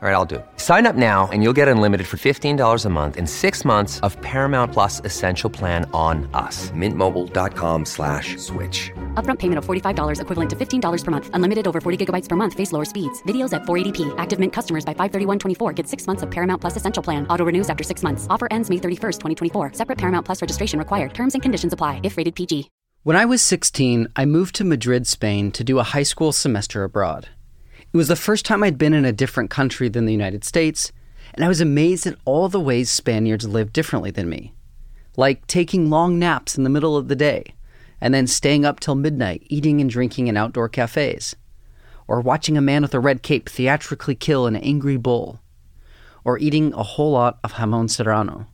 All right, I'll do it. Sign up now and you'll get unlimited for $15 a month in six months of Paramount Plus Essential Plan on us. Mintmobile.com slash switch. Upfront payment of $45 equivalent to $15 per month. Unlimited over 40 gigabytes per month. Face lower speeds. Videos at 480p. Active Mint customers by 531.24 get six months of Paramount Plus Essential Plan. Auto renews after six months. Offer ends May 31st, 2024. Separate Paramount Plus registration required. Terms and conditions apply if rated PG. When I was 16, I moved to Madrid, Spain to do a high school semester abroad. It was the first time I'd been in a different country than the United States, and I was amazed at all the ways Spaniards live differently than me. Like taking long naps in the middle of the day, and then staying up till midnight eating and drinking in outdoor cafes. Or watching a man with a red cape theatrically kill an angry bull. Or eating a whole lot of jamon serrano.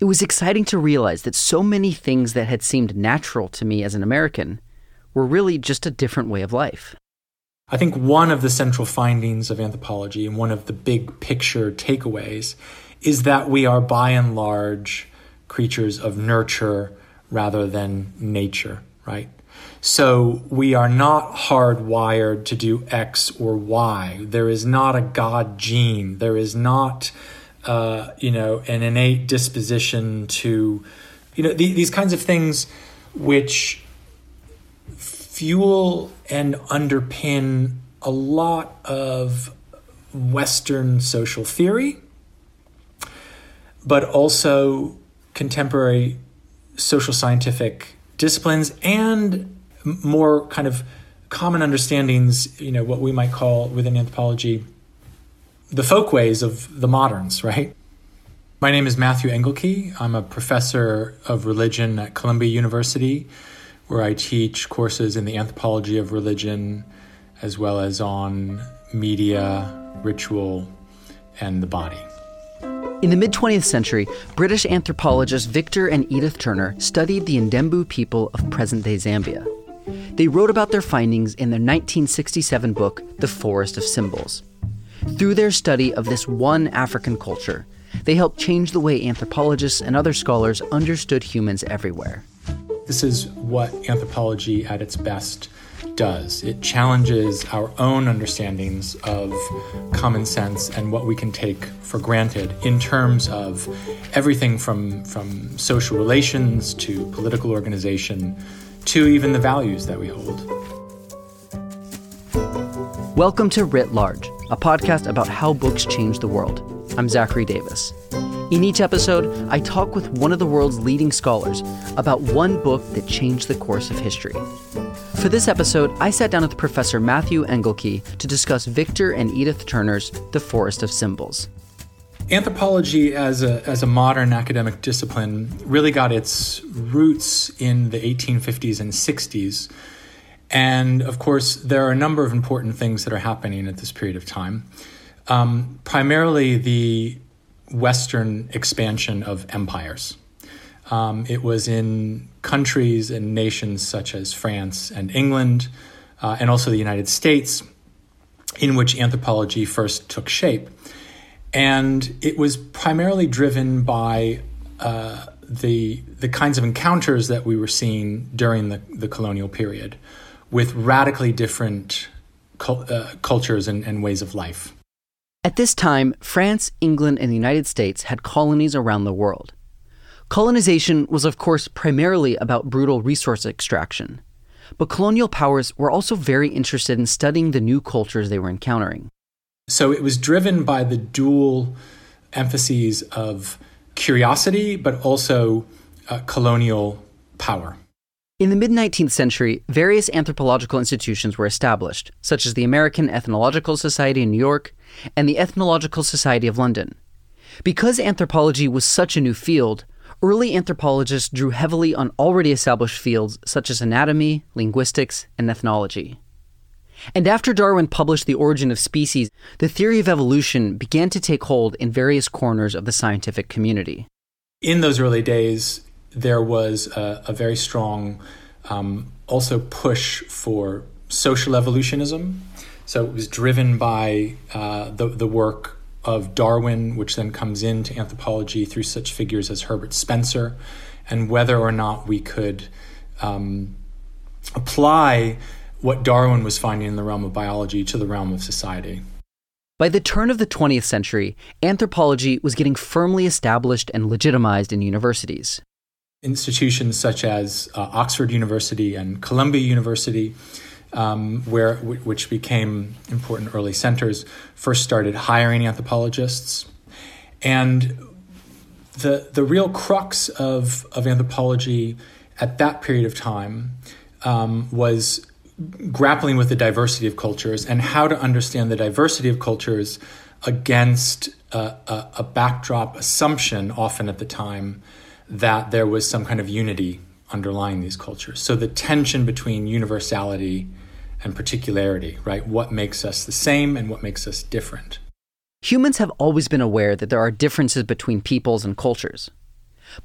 It was exciting to realize that so many things that had seemed natural to me as an American were really just a different way of life. I think one of the central findings of anthropology and one of the big picture takeaways is that we are by and large creatures of nurture rather than nature, right? So we are not hardwired to do X or Y. There is not a God gene. There is not, uh, you know, an innate disposition to, you know, th- these kinds of things which fuel and underpin a lot of Western social theory, but also contemporary social scientific disciplines and more kind of common understandings, you know, what we might call within anthropology the folkways of the moderns, right? My name is Matthew Engelke. I'm a professor of religion at Columbia University where I teach courses in the anthropology of religion as well as on media, ritual, and the body. In the mid 20th century, British anthropologists Victor and Edith Turner studied the Ndembu people of present day Zambia. They wrote about their findings in their 1967 book, The Forest of Symbols. Through their study of this one African culture, they helped change the way anthropologists and other scholars understood humans everywhere. This is what anthropology at its best does. It challenges our own understandings of common sense and what we can take for granted in terms of everything from, from social relations to political organization to even the values that we hold. Welcome to Writ Large, a podcast about how books change the world. I'm Zachary Davis. In each episode, I talk with one of the world's leading scholars about one book that changed the course of history. For this episode, I sat down with Professor Matthew Engelke to discuss Victor and Edith Turner's The Forest of Symbols. Anthropology as a, as a modern academic discipline really got its roots in the 1850s and 60s. And of course, there are a number of important things that are happening at this period of time. Um, primarily, the Western expansion of empires. Um, it was in countries and nations such as France and England, uh, and also the United States, in which anthropology first took shape. And it was primarily driven by uh, the, the kinds of encounters that we were seeing during the, the colonial period with radically different uh, cultures and, and ways of life. At this time, France, England, and the United States had colonies around the world. Colonization was, of course, primarily about brutal resource extraction. But colonial powers were also very interested in studying the new cultures they were encountering. So it was driven by the dual emphases of curiosity, but also uh, colonial power. In the mid 19th century, various anthropological institutions were established, such as the American Ethnological Society in New York and the Ethnological Society of London. Because anthropology was such a new field, early anthropologists drew heavily on already established fields such as anatomy, linguistics, and ethnology. And after Darwin published The Origin of Species, the theory of evolution began to take hold in various corners of the scientific community. In those early days, there was a, a very strong um, also push for social evolutionism. So it was driven by uh, the, the work of Darwin, which then comes into anthropology through such figures as Herbert Spencer, and whether or not we could um, apply what Darwin was finding in the realm of biology to the realm of society. By the turn of the 20th century, anthropology was getting firmly established and legitimized in universities. Institutions such as uh, Oxford University and Columbia University, um, where which became important early centers, first started hiring anthropologists, and the the real crux of of anthropology at that period of time um, was grappling with the diversity of cultures and how to understand the diversity of cultures against a, a, a, backdrop assumption, often at the time, that there was some kind of unity underlying these cultures. So the tension between universality and particularity, right? What makes us the same and what makes us different. Humans have always been aware that there are differences between peoples and cultures.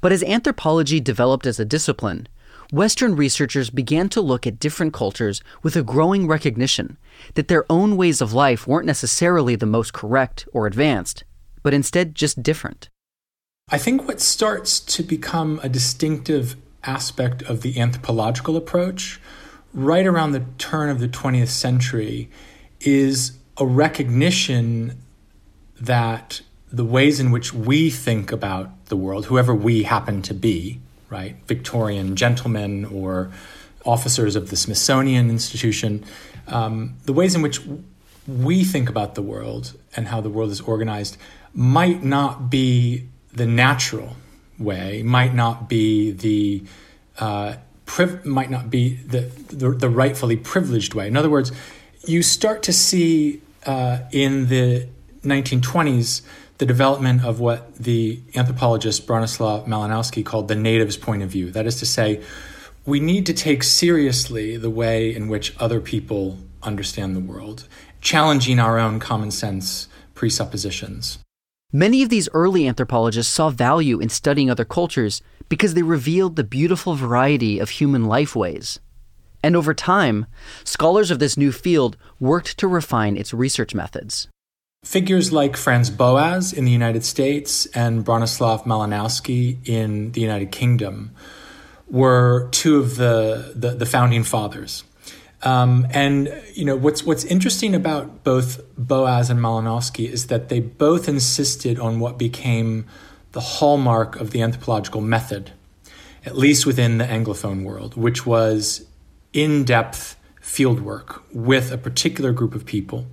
But as anthropology developed as a discipline, Western researchers began to look at different cultures with a growing recognition that their own ways of life weren't necessarily the most correct or advanced, but instead just different. I think what starts to become a distinctive aspect of the anthropological approach right around the turn of the 20th century is a recognition that the ways in which we think about the world, whoever we happen to be, right? Victorian gentlemen or officers of the Smithsonian Institution, um, the ways in which we think about the world and how the world is organized might not be the natural way, might not be the uh, priv- might not be the, the, the rightfully privileged way. In other words, you start to see uh, in the 1920s the development of what the anthropologist Bronislaw Malinowski called the native's point of view. That is to say, we need to take seriously the way in which other people understand the world, challenging our own common sense presuppositions. Many of these early anthropologists saw value in studying other cultures because they revealed the beautiful variety of human life ways. And over time, scholars of this new field worked to refine its research methods. Figures like Franz Boas in the United States and Bronislaw Malinowski in the United Kingdom were two of the, the, the founding fathers. Um, and you know what's what's interesting about both Boas and Malinowski is that they both insisted on what became the hallmark of the anthropological method, at least within the Anglophone world, which was in-depth fieldwork with a particular group of people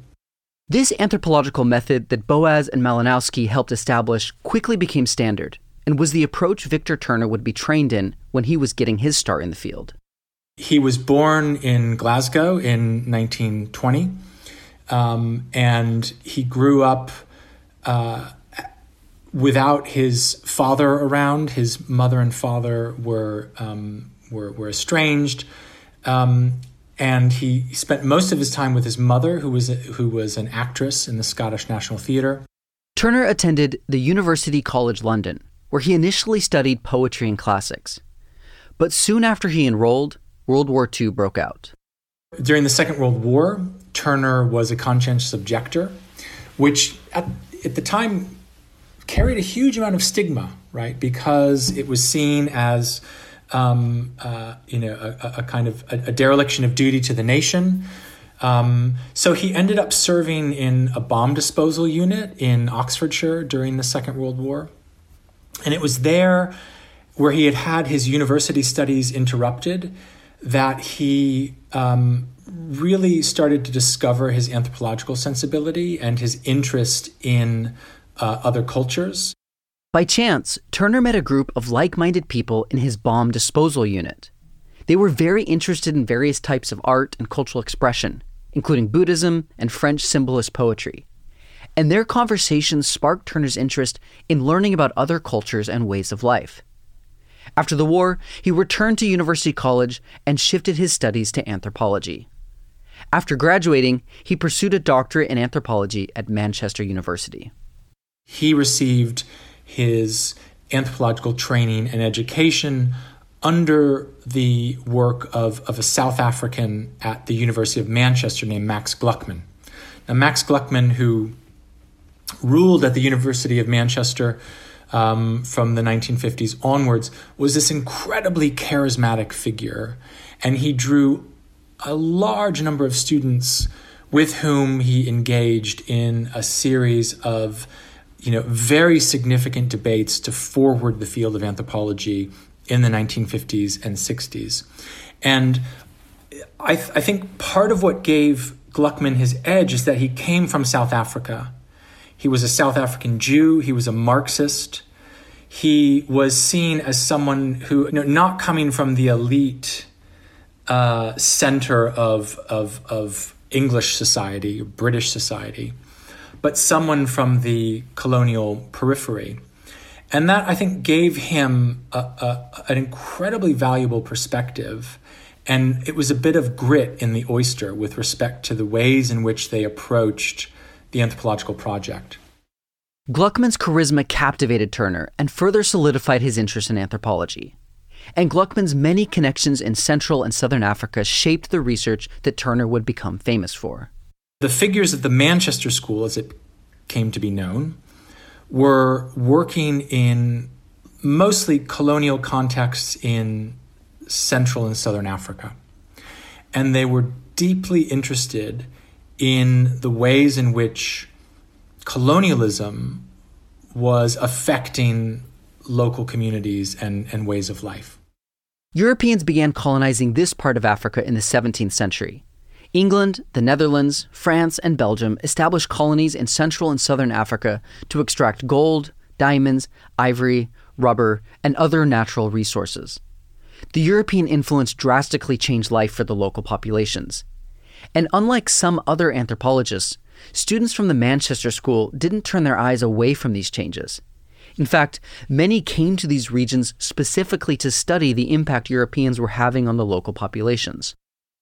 this anthropological method that Boas and Malinowski helped establish quickly became standard and was the approach Victor Turner would be trained in when he was getting his start in the field. He was born in Glasgow in 1920, um, and he grew up uh, without his father around. His mother and father were um, were, were estranged, um, and he spent most of his time with his mother, who was a, who was an actress in the Scottish National Theatre. Turner attended the University College London, where he initially studied poetry and classics. But soon after he enrolled, World War II broke out. During the Second World War, Turner was a conscientious objector, which at, at the time carried a huge amount of stigma, right? Because it was seen as um, uh, you know, a, a kind of a, a, dereliction of duty to the nation. Um, so he ended up serving in a bomb disposal unit in Oxfordshire during the Second World War. And it was there where he had had his university studies interrupted that he um, really started to discover his anthropological sensibility and his interest in uh, other cultures. By chance, Turner met a group of like minded people in his bomb disposal unit. They were very interested in various types of art and cultural expression, including Buddhism and French symbolist poetry. And their conversations sparked Turner's interest in learning about other cultures and ways of life. After the war, he returned to University College and shifted his studies to anthropology. After graduating, he pursued a doctorate in anthropology at Manchester University. He received his anthropological training and education under the work of, of a South African at the University of Manchester named Max Gluckman. Now, Max Gluckman, who ruled at the University of Manchester um, from the 1950s onwards, was this incredibly charismatic figure. And he drew a large number of students with whom he engaged in a series of you know, very significant debates to forward the field of anthropology in the 1950s and 60s. And I, th- I think part of what gave Gluckman his edge is that he came from South Africa. He was a South African Jew, he was a Marxist. He was seen as someone who, you know, not coming from the elite uh, center of, of, of English society, British society, but someone from the colonial periphery. And that, I think, gave him a, a, an incredibly valuable perspective. And it was a bit of grit in the oyster with respect to the ways in which they approached the anthropological project. Gluckman's charisma captivated Turner and further solidified his interest in anthropology. And Gluckman's many connections in Central and Southern Africa shaped the research that Turner would become famous for. The figures of the Manchester School, as it came to be known, were working in mostly colonial contexts in Central and Southern Africa. And they were deeply interested in the ways in which colonialism was affecting local communities and, and ways of life. Europeans began colonizing this part of Africa in the 17th century. England, the Netherlands, France, and Belgium established colonies in Central and Southern Africa to extract gold, diamonds, ivory, rubber, and other natural resources. The European influence drastically changed life for the local populations. And unlike some other anthropologists, students from the Manchester School didn't turn their eyes away from these changes. In fact, many came to these regions specifically to study the impact Europeans were having on the local populations.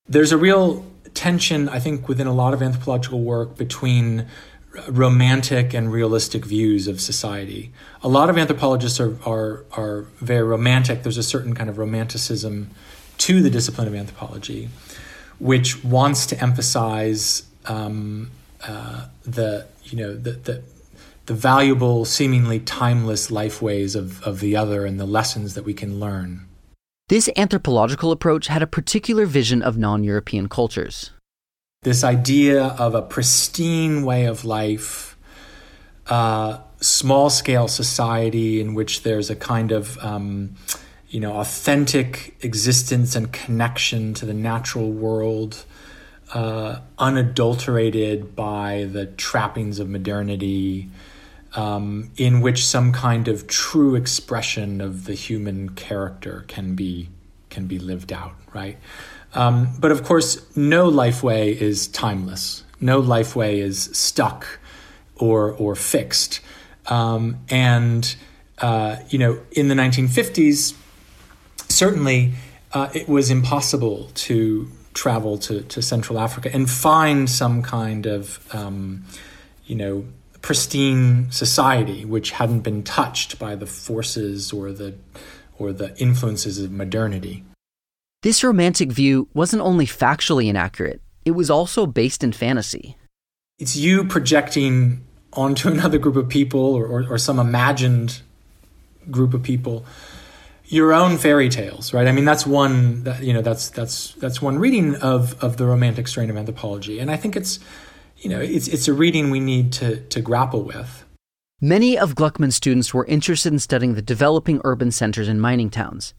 There's a real tension, I think, within a lot of anthropological work between romantic and realistic views of society. A lot of anthropologists are, are, are very romantic. There's a certain kind of romanticism to the discipline of anthropology, which wants to emphasize um, uh, the you know the, the the valuable, seemingly timeless life ways of, of the other and the lessons that we can learn. This anthropological approach had a particular vision of non European cultures. This idea of a pristine way of life, uh, small scale society in which there's a kind of um, you know authentic existence and connection to the natural world, uh, unadulterated by the trappings of modernity um, in which some kind of true expression of the human character can be can be lived out, right? Um, but of course, no life way is timeless. No life way is stuck or or fixed. Um, and uh, you know, in the 1950s, certainly uh, it was impossible to travel to, to Central Africa and find some kind of um, you know pristine society which hadn't been touched by the forces or the or the influences of modernity. This romantic view wasn't only factually inaccurate, it was also based in fantasy. It's you projecting onto another group of people or, or, or some imagined group of people your own fairy tales, right? I mean, that's one that you know that's that's that's one reading of of the romantic strain of anthropology, and I think it's you know, it's, it's a reading we need to, to grapple with. Many of Gluckman's students were interested in studying the developing urban centers and mining towns.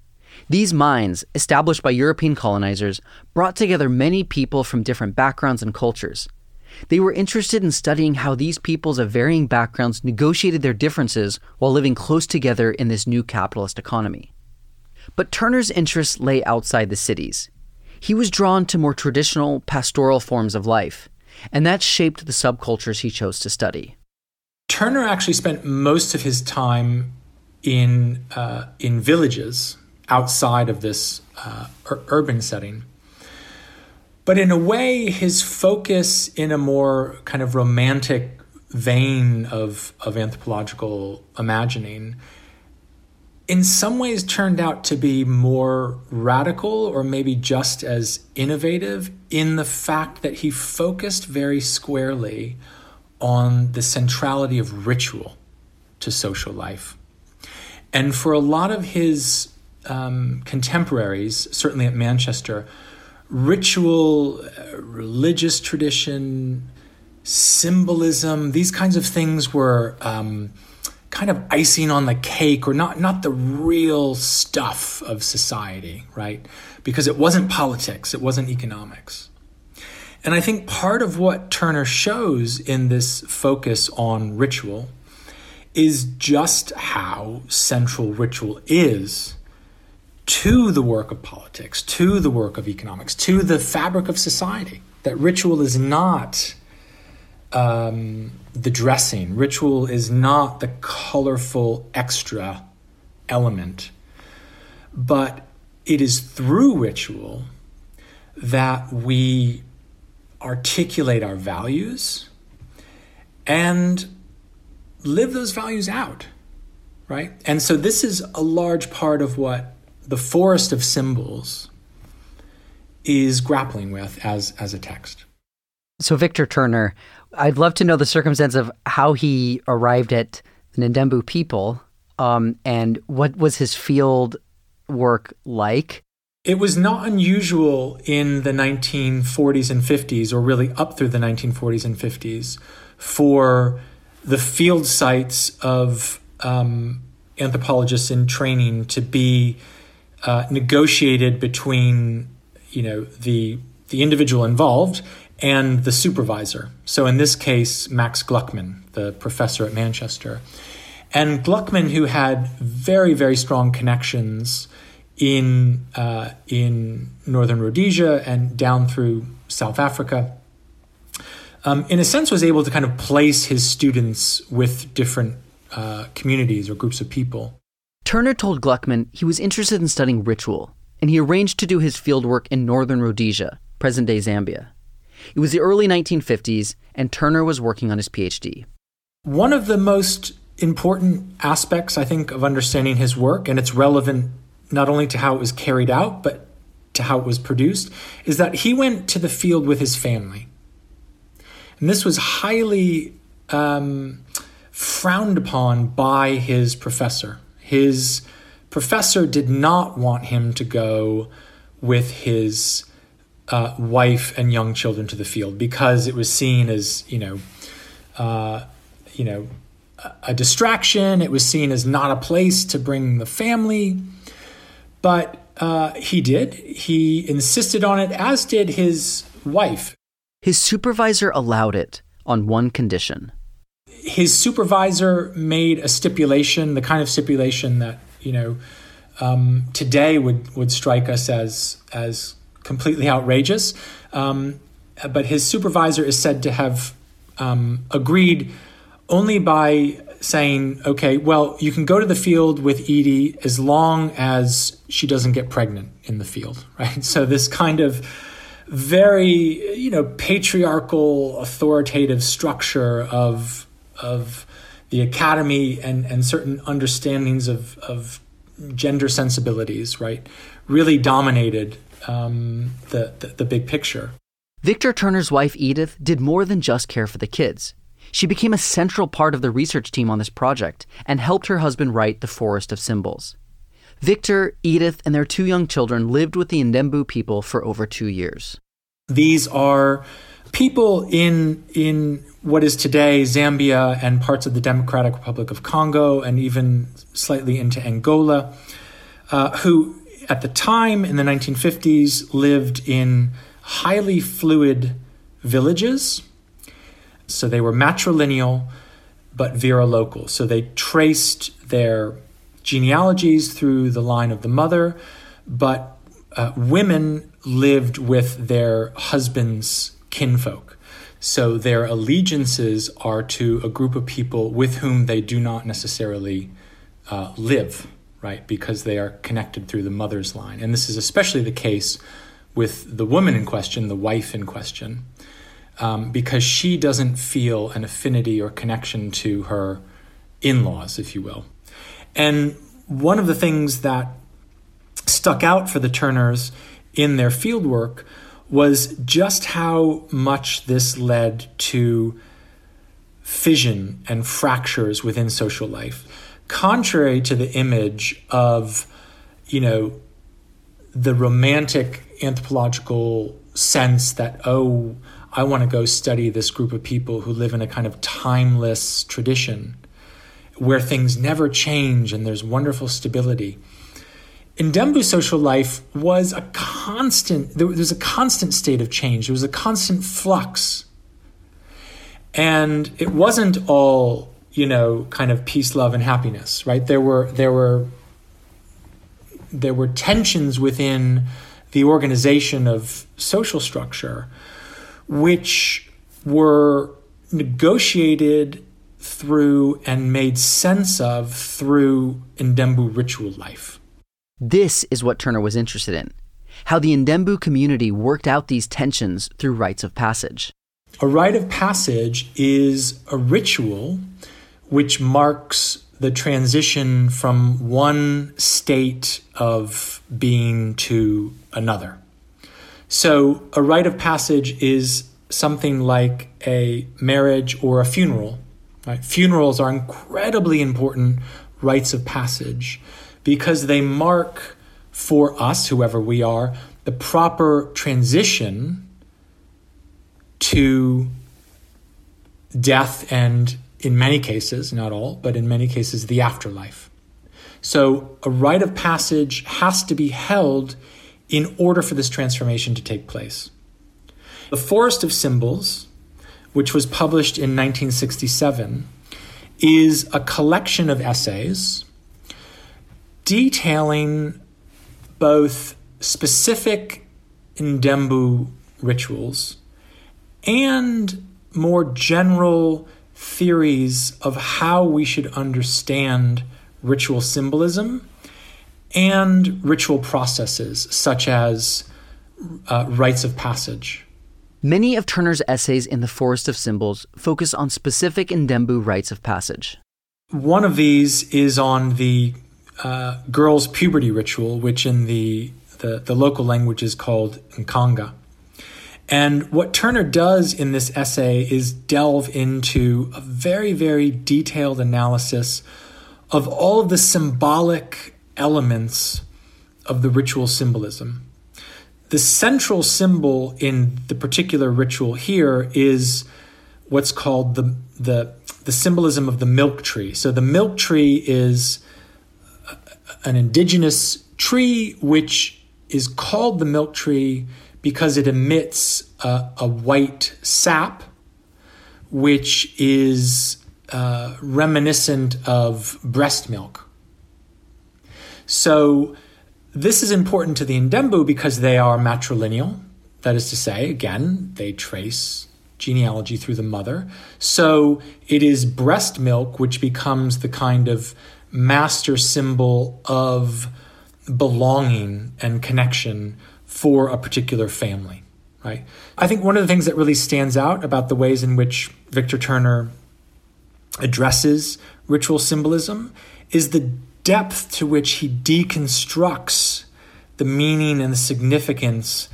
These mines, established by European colonizers, brought together many people from different backgrounds and cultures. They were interested in studying how these peoples of varying backgrounds negotiated their differences while living close together in this new capitalist economy. But Turner's interests lay outside the cities. He was drawn to more traditional pastoral forms of life and that shaped the subcultures he chose to study. Turner actually spent most of his time in uh, in villages outside of this uh, ur- urban setting. But in a way, his focus in a more kind of romantic vein of, of anthropological imagining in some ways turned out to be more radical or maybe just as innovative in the fact that he focused very squarely on the centrality of ritual to social life. And for a lot of his um, contemporaries, certainly at Manchester, ritual, religious tradition, symbolism, these kinds of things were um, kind of icing on the cake or not, not the real stuff of society, right? Because it wasn't politics, it wasn't economics. And I think part of what Turner shows in this focus on ritual is just how central ritual is to the work of politics, to the work of economics, to the fabric of society. That ritual is not um, the dressing, ritual is not the colorful extra element, but it is through ritual that we articulate our values and live those values out, right? And so this is a large part of what the forest of symbols is grappling with as as a text. So Victor Turner, I'd love to know the circumstance of how he arrived at the Ndembu people, um, and what was his field work like. It was not unusual in the 1940s and 50s, or really up through the 1940s and 50s, for the field sites of um, anthropologists in training to be uh, negotiated between you know the the individual involved and the supervisor. So in this case, Max Gluckman, the professor at Manchester, and Gluckman, who had very very strong connections in uh, in northern Rhodesia and down through South Africa. Um, in a sense, was able to kind of place his students with different uh, communities or groups of people. Turner told Gluckman he was interested in studying ritual, and he arranged to do his fieldwork in northern Rhodesia, present day Zambia. It was the early 1950s, and Turner was working on his PhD. One of the most important aspects, I think, of understanding his work, and it's relevant not only to how it was carried out, but to how it was produced, is that he went to the field with his family. And this was highly um, frowned upon by his professor his professor did not want him to go with his uh, wife and young children to the field because it was seen as you know uh, you know a distraction. It was seen as not a place to bring the family. But uh, he did. He insisted on it as did his wife. His supervisor allowed it on one condition. His supervisor made a stipulation, the kind of stipulation that you know um, today would would strike us as as completely outrageous. Um, but his supervisor is said to have um, agreed only by saying, "Okay, well, you can go to the field with Edie as long as she doesn't get pregnant in the field." Right. So this kind of very you know patriarchal authoritative structure of of the academy and, and certain understandings of, of gender sensibilities, right, really dominated um, the, the, the big picture. Victor Turner's wife, Edith, did more than just care for the kids. She became a central part of the research team on this project and helped her husband write The Forest of Symbols. Victor, Edith, and their two young children lived with the Ndembu people for over two years. These are people in in what is today Zambia and parts of the Democratic Republic of Congo and even slightly into Angola, uh, who at the time in the 1950s lived in highly fluid villages. So they were matrilineal but virilocal. So they traced their genealogies through the line of the mother, but uh, women lived with their husbands' kinfolk. So their allegiances are to a group of people with whom they do not necessarily uh, live, right? Because they are connected through the mother's line. And this is especially the case with the woman in question, the wife in question, um, because she doesn't feel an affinity or connection to her in laws, if you will. And one of the things that stuck out for the Turners in their fieldwork was just how much this led to fission and fractures within social life. Contrary to the image of, you know, the romantic anthropological sense that, oh, I want to go study this group of people who live in a kind of timeless tradition where things never change and there's wonderful stability. In Ndembu social life was a constant, there was a constant state of change. There was a constant flux. And it wasn't all, you know, kind of peace, love, and happiness, right? There were, there were, there were tensions within the organization of social structure, which were negotiated through and made sense of through Ndembu ritual life. This is what Turner was interested in how the Ndembu community worked out these tensions through rites of passage. A rite of passage is a ritual which marks the transition from one state of being to another. So, a rite of passage is something like a marriage or a funeral. Right? Funerals are incredibly important rites of passage because they mark for us, whoever we are, the proper transition to death and, in many cases, not all, but in many cases, the afterlife. So, a rite of passage has to be held in order for this transformation to take place. The Forest of Symbols, which was published in 1967, is a collection of essays detailing both specific Ndembu rituals and more general theories of how we should understand ritual symbolism and ritual processes such as uh, rites of passage. Many of Turner's essays in The Forest of Symbols focus on specific Ndembu rites of passage. One of these is on the uh, girls' puberty ritual, which in the, the, the local language is called Nkanga. And what Turner does in this essay is delve into a very, very detailed analysis of all of the symbolic elements of the ritual symbolism the central symbol in the particular ritual here is what's called the the the symbolism of the milk tree. So the milk tree is an indigenous tree which is called the milk tree because it emits a, a white sap, which is uh, reminiscent of breast milk. So this is important to the Ndembu because they are matrilineal. That is to say, again, they trace genealogy through the mother. So it is breast milk which becomes the kind of master symbol of belonging and connection for a particular family, right? I think one of the things that really stands out about the ways in which Victor Turner addresses ritual symbolism is the depth to which he deconstructs the meaning and the significance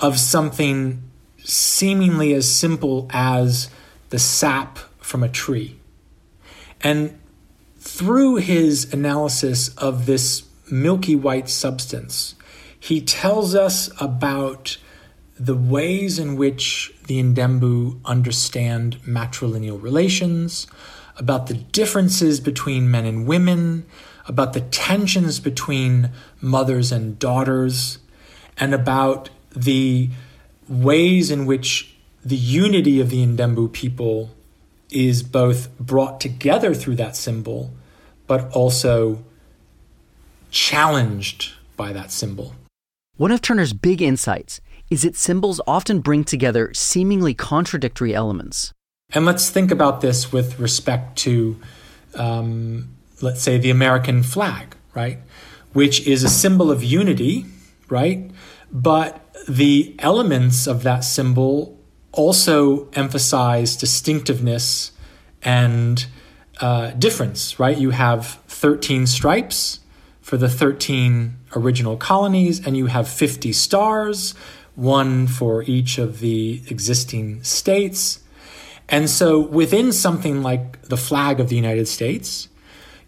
of something seemingly as simple as the sap from a tree. And through his analysis of this milky white substance, he tells us about the ways in which the Ndembu understand matrilineal relations, about the differences between men and women, about the tensions between mothers and daughters, and about the ways in which the unity of the Ndembu people is both brought together through that symbol, but also challenged by that symbol. One of Turner's big insights is that symbols often bring together seemingly contradictory elements. And let's think about this with respect to um, let's say, the American flag, right? Which is a symbol of unity, right? But the elements of that symbol also emphasize distinctiveness and uh, difference, right? You have 13 stripes for the 13 original colonies, and you have 50 stars, one for each of the existing states. And so within something like the flag of the United States,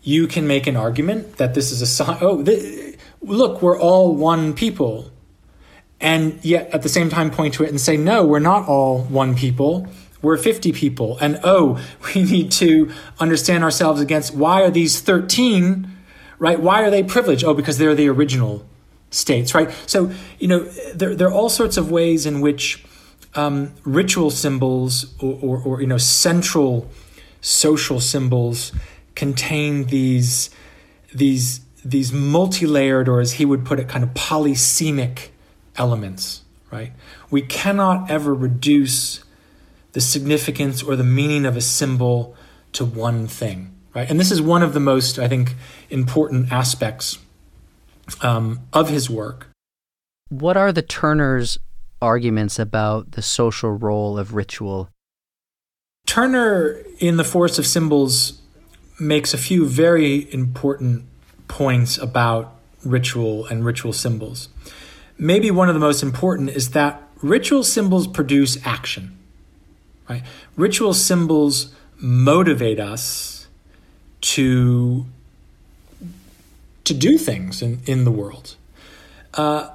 you can make an argument that this is a sign. Oh, th- look, we're all one people. And yet at the same time point to it and say, no, we're not all one people. We're 50 people. And oh, we need to understand ourselves against why are these 13, right? Why are they privileged? Oh, because they're the original states, right? So, you know, there, there are all sorts of ways in which um, ritual symbols or, or, or, you know, central social symbols contain these, these, these multi-layered, or as he would put it, kind of polysemic elements, right? We cannot ever reduce the significance or the meaning of a symbol to one thing, right? And this is one of the most, I think, important aspects um, of his work. What are the Turner's arguments about the social role of ritual? Turner, in The Forest of Symbols, makes a few very important points about ritual and ritual symbols. Maybe one of the most important is that ritual symbols produce action. Right? Ritual symbols motivate us to to do things in, in the world. Uh,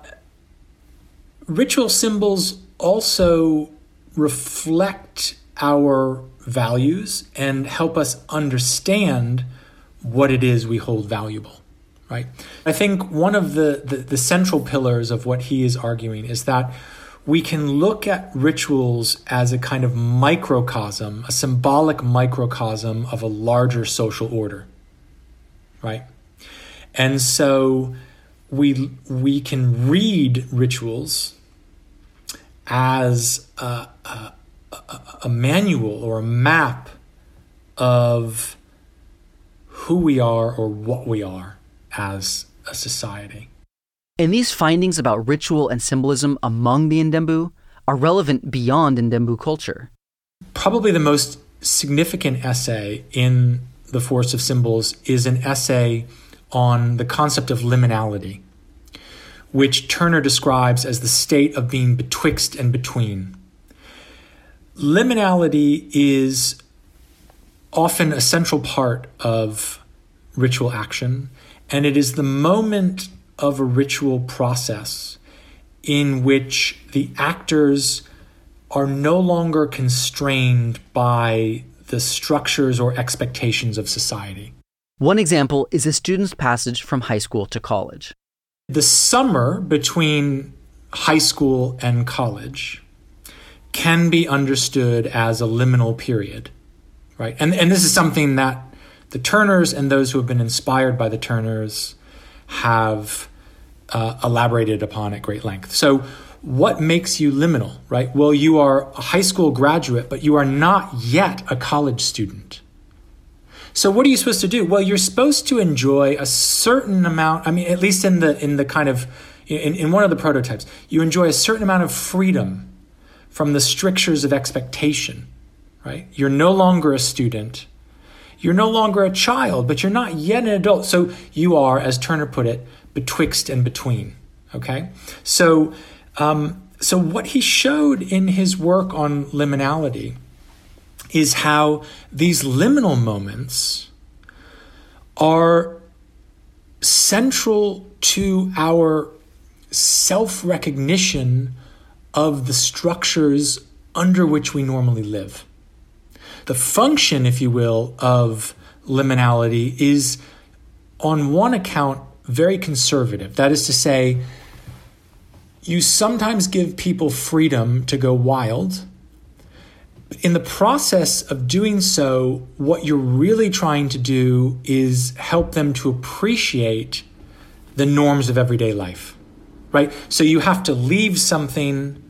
ritual symbols also reflect our values and help us understand what it is we hold valuable right i think one of the, the, the central pillars of what he is arguing is that we can look at rituals as a kind of microcosm a symbolic microcosm of a larger social order right and so we we can read rituals as a, a, a, manual or a map of who we are or what we are as a society. And these findings about ritual and symbolism among the Ndembu are relevant beyond Ndembu culture. Probably the most significant essay in The Forest of Symbols is an essay on the concept of liminality, which Turner describes as the state of being betwixt and between. Liminality is often a central part of ritual action, and it is the moment of a ritual process in which the actors are no longer constrained by the structures or expectations of society. One example is a student's passage from high school to college. The summer between high school and college can be understood as a liminal period, right? And, and this is something that the Turners and those who have been inspired by the Turners have uh, elaborated upon at great length. So, what makes you liminal, right? Well, you are a high school graduate, but you are not yet a college student. So what are you supposed to do? Well, you're supposed to enjoy a certain amount. I mean, at least in the in the kind of in, in one of the prototypes, you enjoy a certain amount of freedom from the strictures of expectation. Right? You're no longer a student. You're no longer a child, but you're not yet an adult. So you are, as Turner put it, betwixt and between. Okay? So um, so what he showed in his work on liminality is how these liminal moments are central to our self recognition of the structures under which we normally live. The function, if you will, of liminality is, on one account, very conservative. That is to say, you sometimes give people freedom to go wild in the process of doing so, what you're really trying to do is help them to appreciate the norms of everyday life, right? So you have to leave something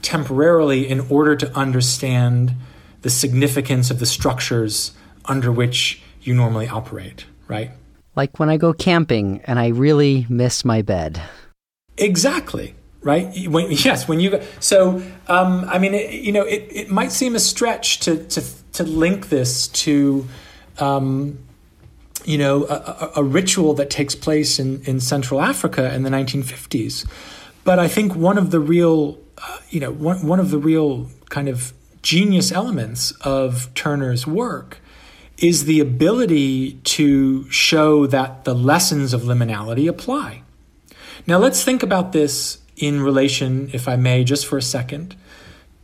temporarily in order to understand the significance of the structures under which you normally operate, right? Like when I go camping and I really miss my bed. Exactly right? When, yes, when you so um, I mean, it, you know, it, it might seem a stretch to to to link this to. Um, you know, a, a, ritual that takes place in, in Central Africa in the 1950s. But I think one of the real, uh, you know, one, one of the real kind of genius elements of Turner's work is the ability to show that the lessons of liminality apply. Now, let's think about this in relation, if I may, just for a second,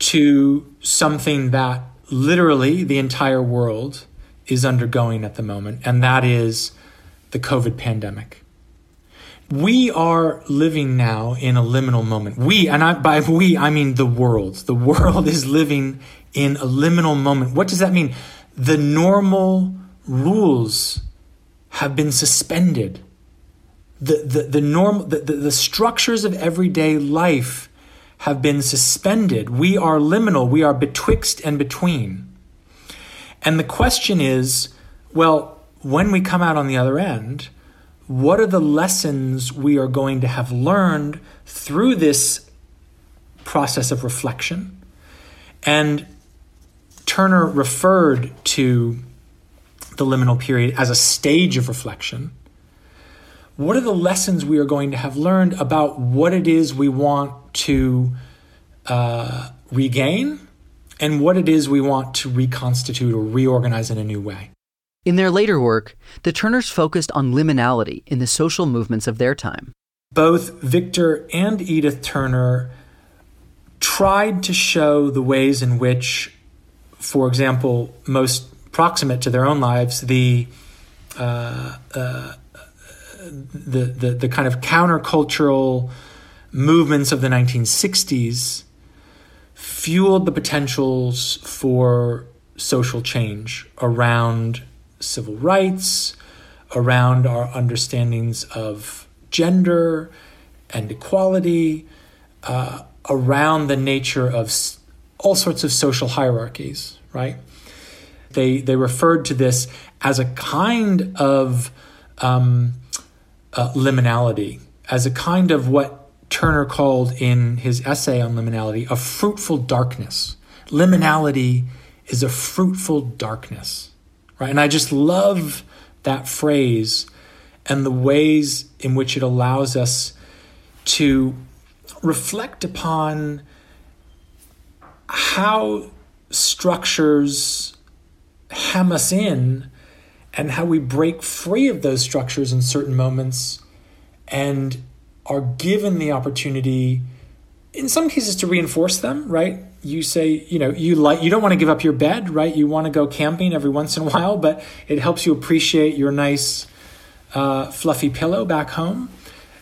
to something that literally the entire world is undergoing at the moment, and that is the COVID pandemic. We are living now in a liminal moment. We, and I, by we, I mean the world. The world is living in a liminal moment. What does that mean? The normal rules have been suspended. The, the, the, norm, the, the, the structures of everyday life have been suspended. We are liminal. We are betwixt and between. And the question is well, when we come out on the other end, what are the lessons we are going to have learned through this process of reflection? And Turner referred to the liminal period as a stage of reflection. What are the lessons we are going to have learned about what it is we want to uh, regain and what it is we want to reconstitute or reorganize in a new way? In their later work, the Turners focused on liminality in the social movements of their time. Both Victor and Edith Turner tried to show the ways in which, for example, most proximate to their own lives, the uh, uh, the, the the kind of countercultural movements of the 1960s fueled the potentials for social change around civil rights, around our understandings of gender and equality, uh, around the nature of all sorts of social hierarchies, right? They, they referred to this as a kind of um, uh, liminality, as a kind of what Turner called in his essay on liminality a fruitful darkness. Liminality is a fruitful darkness right? And I just love that phrase and the ways in which it allows us to reflect upon how structures hem us in and how we break free of those structures in certain moments and are given the opportunity in some cases to reinforce them right you say you know you like you don't want to give up your bed right? You want to go camping every once in a while but it helps you appreciate your nice uh, fluffy pillow back home.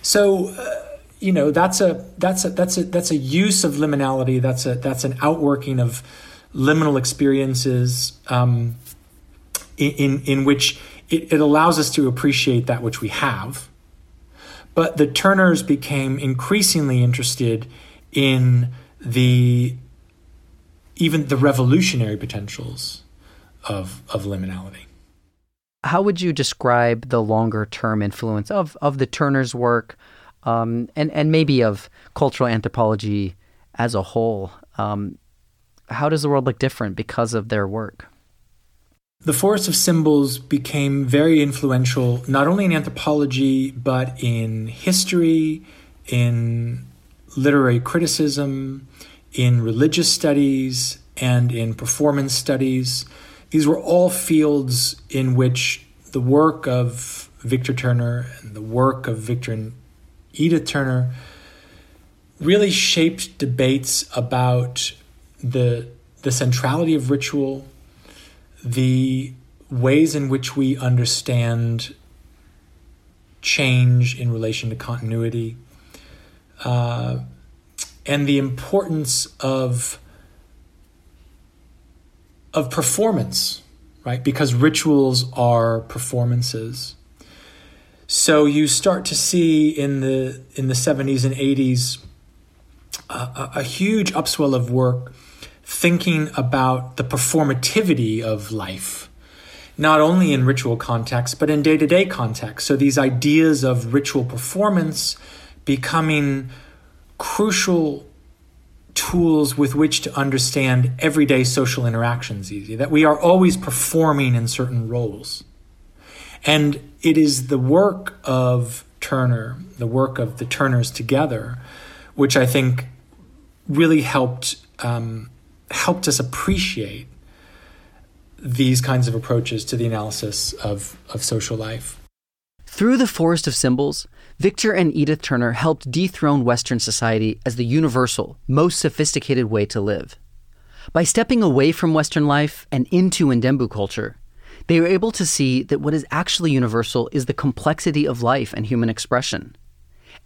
So uh, you know that's a that's a that's a that's a use of liminality. That's a that's an outworking of liminal experiences um, in in which it, it allows us to appreciate that which we have. But the turners became increasingly interested in the even the revolutionary potentials of, of liminality. How would you describe the longer term influence of, of the Turner's work um, and, and maybe of cultural anthropology as a whole? Um, how does the world look different because of their work? The Forest of Symbols became very influential not only in anthropology, but in history, in literary criticism, in religious studies and in performance studies. These were all fields in which the work of Victor Turner and the work of Victor and Edith Turner really shaped debates about the, the centrality of ritual, the ways in which we understand change in relation to continuity. Uh, and the importance of of performance, right? Because rituals are performances. So you start to see in the in the 70s and 80s a, a huge upswell of work thinking about the performativity of life, not only in ritual context, but in day to day context. So these ideas of ritual performance becoming crucial tools with which to understand everyday social interactions easy, that we are always performing in certain roles. And it is the work of Turner, the work of the Turners together, which I think really helped um, helped us appreciate these kinds of approaches to the analysis of, of social life. Through the Forest of Symbols, Victor and Edith Turner helped dethrone Western society as the universal, most sophisticated way to live. By stepping away from Western life and into Ndembu culture, they were able to see that what is actually universal is the complexity of life and human expression.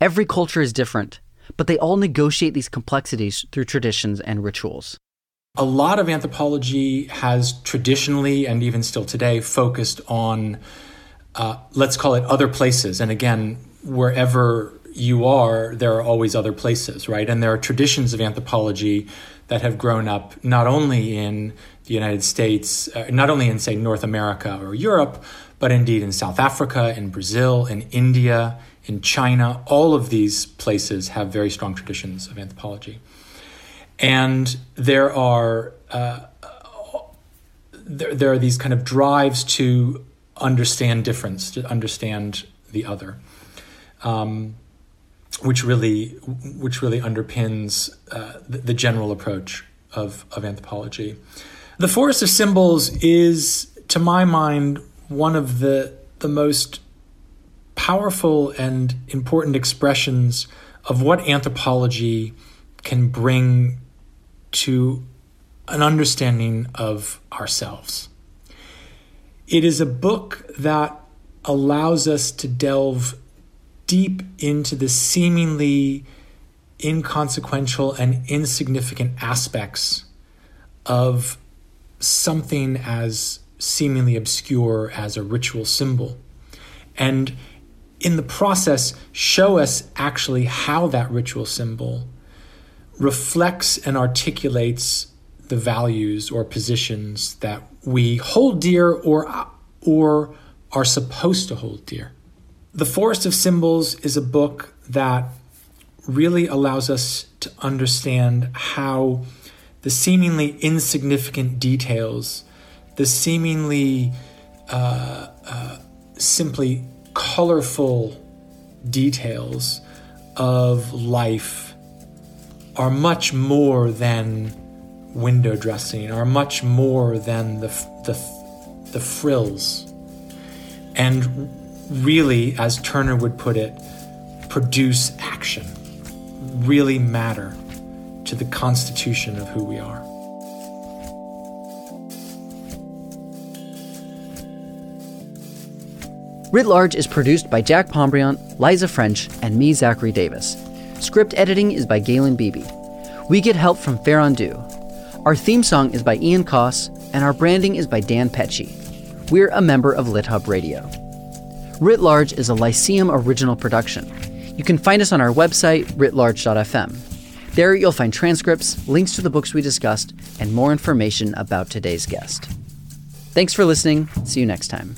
Every culture is different, but they all negotiate these complexities through traditions and rituals. A lot of anthropology has traditionally and even still today focused on, uh, let's call it other places. And again, wherever you are, there are always other places, right? And there are traditions of anthropology that have grown up not only in the United States, uh, not only in, say, North America or Europe, but indeed in South Africa, in Brazil, in India, in China. All of these places have very strong traditions of anthropology. And there are uh, there, there are these kind of drives to understand difference, to understand the other, um, which really which really underpins uh, the, the, general approach of of anthropology. The Forest of Symbols is, to my mind, one of the the most powerful and important expressions of what anthropology can bring to an understanding of ourselves. It is a book that allows us to delve deep into the seemingly inconsequential and insignificant aspects of something as seemingly obscure as a ritual symbol. And in the process, show us actually how that ritual symbol reflects and articulates the values or positions that we hold dear or, or are supposed to hold dear. The Forest of Symbols is a book that really allows us to understand how the seemingly insignificant details, the seemingly uh, uh, simply colorful details of life are much more than window dressing, are much more than the, the, the frills. And really, as Turner would put it, produce action, really matter to the constitution of who we are. Writ Large is produced by Jack Pombriant, Liza French, and me, Zachary Davis. Script editing is by Galen Beebe. We get help from Farron Dew. Our theme song is by Ian Coss, and our branding is by Dan Pecci. We're a member of LitHub Radio. Writ Large is a Lyceum original production. You can find us on our website, writlarge.fm. There you'll find transcripts, links to the books we discussed, and more information about today's guest. Thanks for listening. See you next time.